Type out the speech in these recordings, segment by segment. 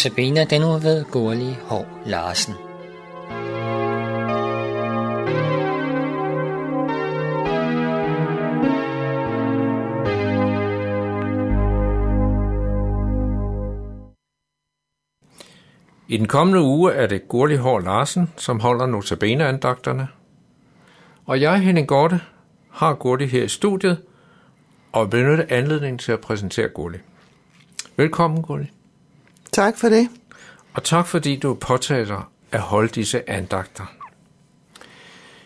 Notabene den nu ved Gurli Hår Larsen. I den kommende uge er det Gurli Hår Larsen, som holder notabene-andagterne. Og jeg, Henning Gorte, har Gurli her i studiet og benytter anledningen til at præsentere Gurli. Velkommen, Gurli. Tak for det. Og tak fordi du påtager at holde disse andagter.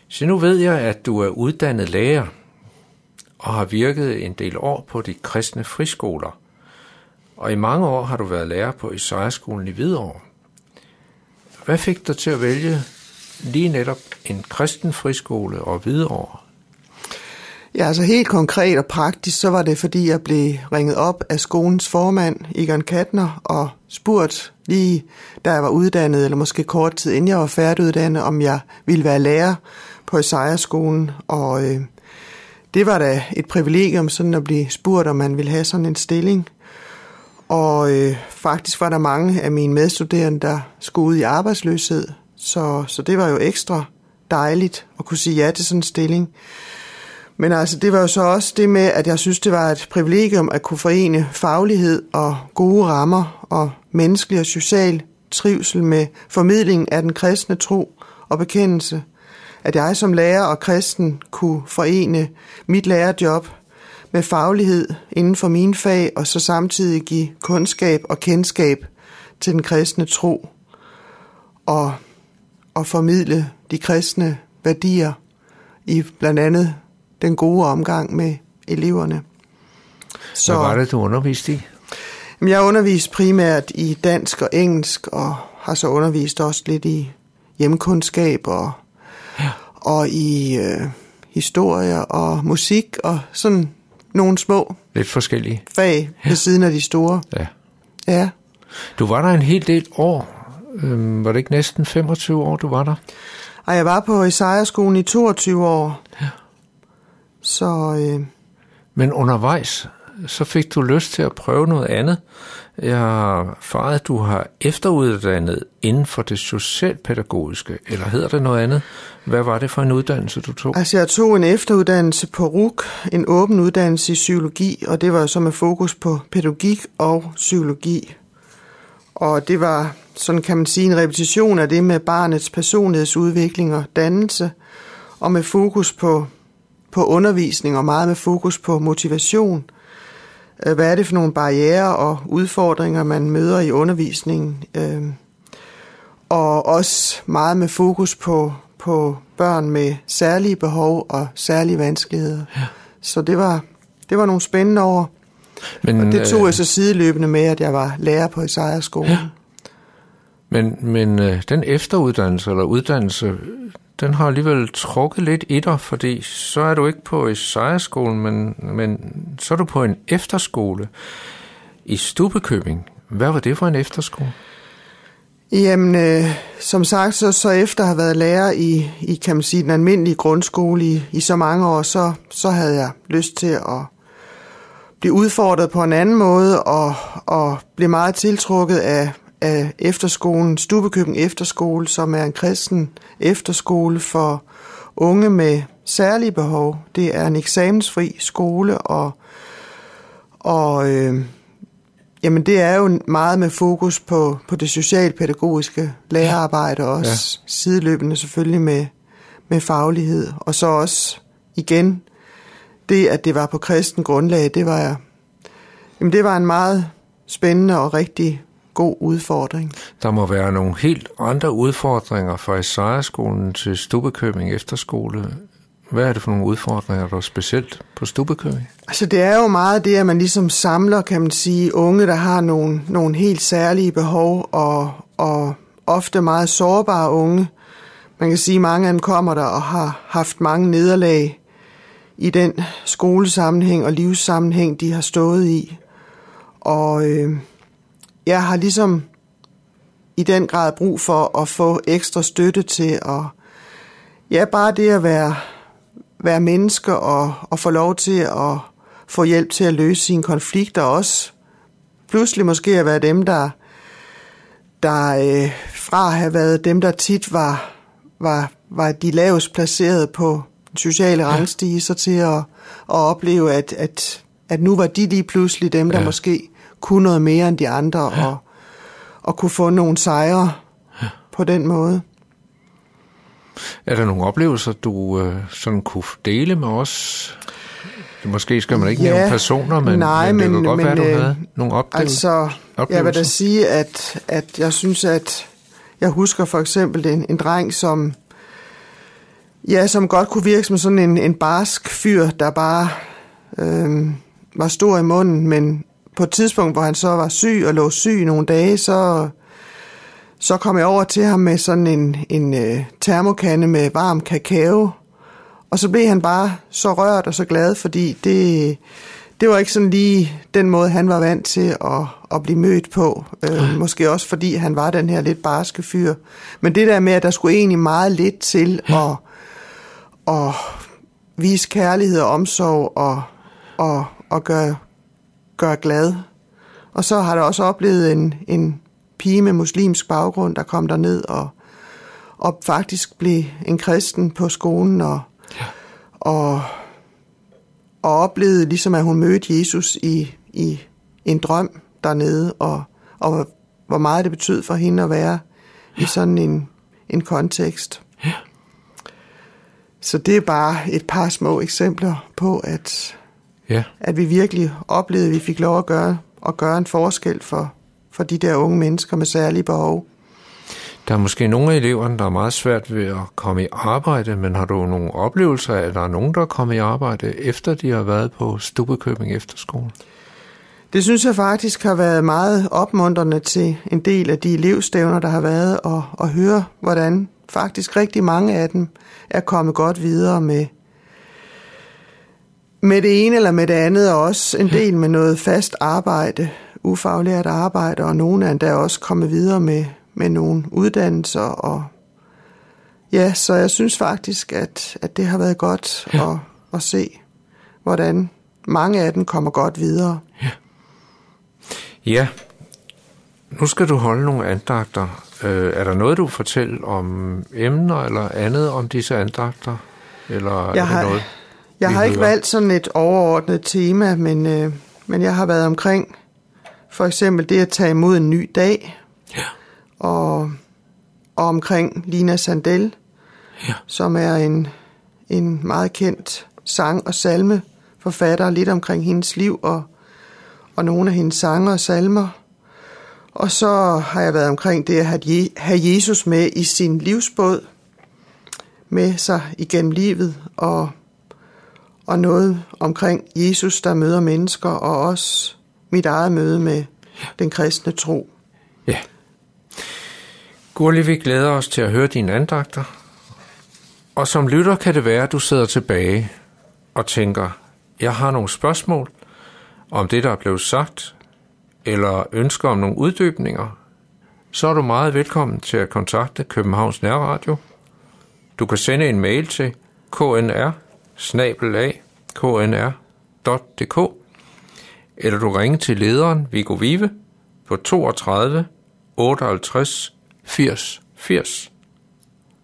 Så nu ved jeg, at du er uddannet lærer og har virket en del år på de kristne friskoler. Og i mange år har du været lærer på Isaiah-skolen i Hvidovre. Hvad fik dig til at vælge lige netop en kristen friskole og Hvidovre? Ja, altså helt konkret og praktisk, så var det fordi, jeg blev ringet op af skolens formand, Egon Katner, og spurgt lige, da jeg var uddannet, eller måske kort tid inden jeg var færdiguddannet, om jeg ville være lærer på Isaiah-skolen. Og øh, det var da et privilegium sådan at blive spurgt, om man ville have sådan en stilling. Og øh, faktisk var der mange af mine medstuderende, der skulle ud i arbejdsløshed, så, så det var jo ekstra dejligt at kunne sige ja til sådan en stilling. Men altså, det var jo så også det med, at jeg synes, det var et privilegium at kunne forene faglighed og gode rammer og menneskelig og social trivsel med formidling af den kristne tro og bekendelse. At jeg som lærer og kristen kunne forene mit lærerjob med faglighed inden for mine fag, og så samtidig give kundskab og kendskab til den kristne tro og, og formidle de kristne værdier i blandt andet den gode omgang med eleverne. Så, Hvad var det, du underviste i? Jeg har undervist primært i dansk og engelsk, og har så undervist også lidt i hjemkundskab og, ja. og i øh, historie og musik og sådan nogle små Lidt forskellige fag ja. ved siden af de store. Ja. Ja. Du var der en hel del år. Øhm, var det ikke næsten 25 år, du var der? Og jeg var på Isaiah-skolen i 22 år. Ja. Så... Øh... Men undervejs, så fik du lyst til at prøve noget andet. Jeg har erfaret, at du har efteruddannet inden for det socialpædagogiske, eller hedder det noget andet? Hvad var det for en uddannelse, du tog? Altså, jeg tog en efteruddannelse på RUK, en åben uddannelse i psykologi, og det var så med fokus på pædagogik og psykologi. Og det var, sådan kan man sige, en repetition af det med barnets personlighedsudvikling og dannelse, og med fokus på, på undervisning og meget med fokus på motivation. Øh, hvad er det for nogle barriere og udfordringer, man møder i undervisningen? Øh, og også meget med fokus på, på børn med særlige behov og særlige vanskeligheder. Ja. Så det var, det var nogle spændende år. Men, og det tog øh, jeg så sideløbende med, at jeg var lærer på Isaiah-skolen. Ja. Men, men øh, den efteruddannelse eller uddannelse, den har alligevel trukket lidt i dig, fordi så er du ikke på Isaiah-skolen, men, men så er du på en efterskole i Stubekøbing. Hvad var det for en efterskole? Jamen, øh, som sagt, så, så efter at have været lærer i, i kan man sige, den almindelige grundskole i, i så mange år, så, så havde jeg lyst til at blive udfordret på en anden måde, og, og blive meget tiltrukket af, af efterskolen, Stubekøben Efterskole, som er en kristen efterskole for unge med særlige behov. Det er en eksamensfri skole, og, og øh, jamen det er jo meget med fokus på, på det socialpædagogiske lærerarbejde, og også ja. sideløbende selvfølgelig med, med faglighed. Og så også igen, det at det var på kristen grundlag, det var, jamen det var en meget spændende og rigtig god udfordring. Der må være nogle helt andre udfordringer fra Isaiah-skolen til Stubekøbing Efterskole. Hvad er det for nogle udfordringer, der er specielt på Stubekøbing? Altså det er jo meget det, at man ligesom samler, kan man sige, unge, der har nogle, nogle helt særlige behov, og, og ofte meget sårbare unge. Man kan sige, at mange af dem kommer der og har haft mange nederlag i den skolesammenhæng og livssammenhæng, de har stået i. Og øh, jeg har ligesom i den grad brug for at få ekstra støtte til at, ja, bare det at være, være menneske og, og få lov til at få hjælp til at løse sine konflikter også. Pludselig måske at være dem, der der øh, fra at have været dem, der tit var, var, var de lavest placeret på den sociale rangstige, så til at, at opleve, at, at, at nu var de lige pludselig dem, der Ja. måske kunne noget mere end de andre, og, og kunne få nogle sejre på den måde. Er der nogle oplevelser, du øh, sådan kunne dele med os? Måske skal man ikke Ja, nævne personer, men, nej, men det men- kunne godt men, være, du øh, havde nogle oplevelser. Altså, jeg vil da oplevelser. sige, at, at jeg synes, at jeg husker for eksempel en, en dreng, som, ja, som godt kunne virke som sådan en, en barsk fyr, der bare øh, var stor i munden, men på et tidspunkt, hvor han så var syg og lå syg nogle dage, så, så kom jeg over til ham med sådan en, en øh, termokande med varm kakao, og så blev han bare så rørt og så glad, fordi det, det var ikke sådan lige den måde, han var vant til at, at blive mødt på. Øh, måske også fordi han var den her lidt barske fyr. Men det der med, at der skulle egentlig meget lidt til at, at vise kærlighed og omsorg og, og, og gøre, gøre glad. Og så har der også oplevet en, en pige med muslimsk baggrund, der kom der ned og, og faktisk blev en kristen på skolen og, ja. og, og oplevede ligesom, at hun mødte Jesus i, i en drøm dernede, og, og hvor- meget det betød for hende at være ja. i sådan en, en kontekst. Ja. Så det er bare et par små eksempler på, at, Ja, at vi virkelig oplevede, at vi fik lov at gøre, at gøre en forskel for, for de der unge mennesker med særlige behov. der er måske nogle af eleverne, der er meget svært ved at komme i arbejde, men har du nogle oplevelser af, at der er nogen, der er kommet i arbejde, efter de har været på Stubbekøbing Efterskole? Det synes jeg faktisk har været meget opmuntrende til en del af de elevstævner, der har været, og, og høre, hvordan faktisk rigtig mange af dem er kommet godt videre med, med det ene eller med det andet, og også en del med noget fast arbejde, ufaglært arbejde, og nogle er endda også kommet videre med, med nogle uddannelser. Og ja, så jeg synes faktisk, at, at det har været godt ja. at, at se, hvordan mange af dem kommer godt videre. Ja, nu skal du holde nogle andagter. Øh, er der noget, du vil fortælle om emner eller andet om disse andagter? Eller er Jeg har, det noget, jeg har ikke valgt sådan et overordnet tema, men, øh, men jeg har været omkring for eksempel det at tage imod en ny dag, Ja. og, og omkring Lina Sandel, Ja. som er en, en meget kendt sang- og salme forfatter, lidt omkring hendes liv og, og nogle af hendes sange og salmer. Og så har jeg været omkring det at have Jesus med i sin livsbåd, med sig igennem livet, og, og noget omkring Jesus, der møder mennesker, og også mit eget møde med den kristne tro. Ja. Gurli, vi glæder os til at høre dine andagter. Og som lytter kan det være, at du sidder tilbage og tænker, jeg har nogle spørgsmål om det, der er blevet sagt, eller ønsker om nogle uddybninger, så er du meget velkommen til at kontakte Københavns Nærradio. Du kan sende en mail til knr knr.dk eller du ringer til lederen Viggo Vive på 32 58 80 80.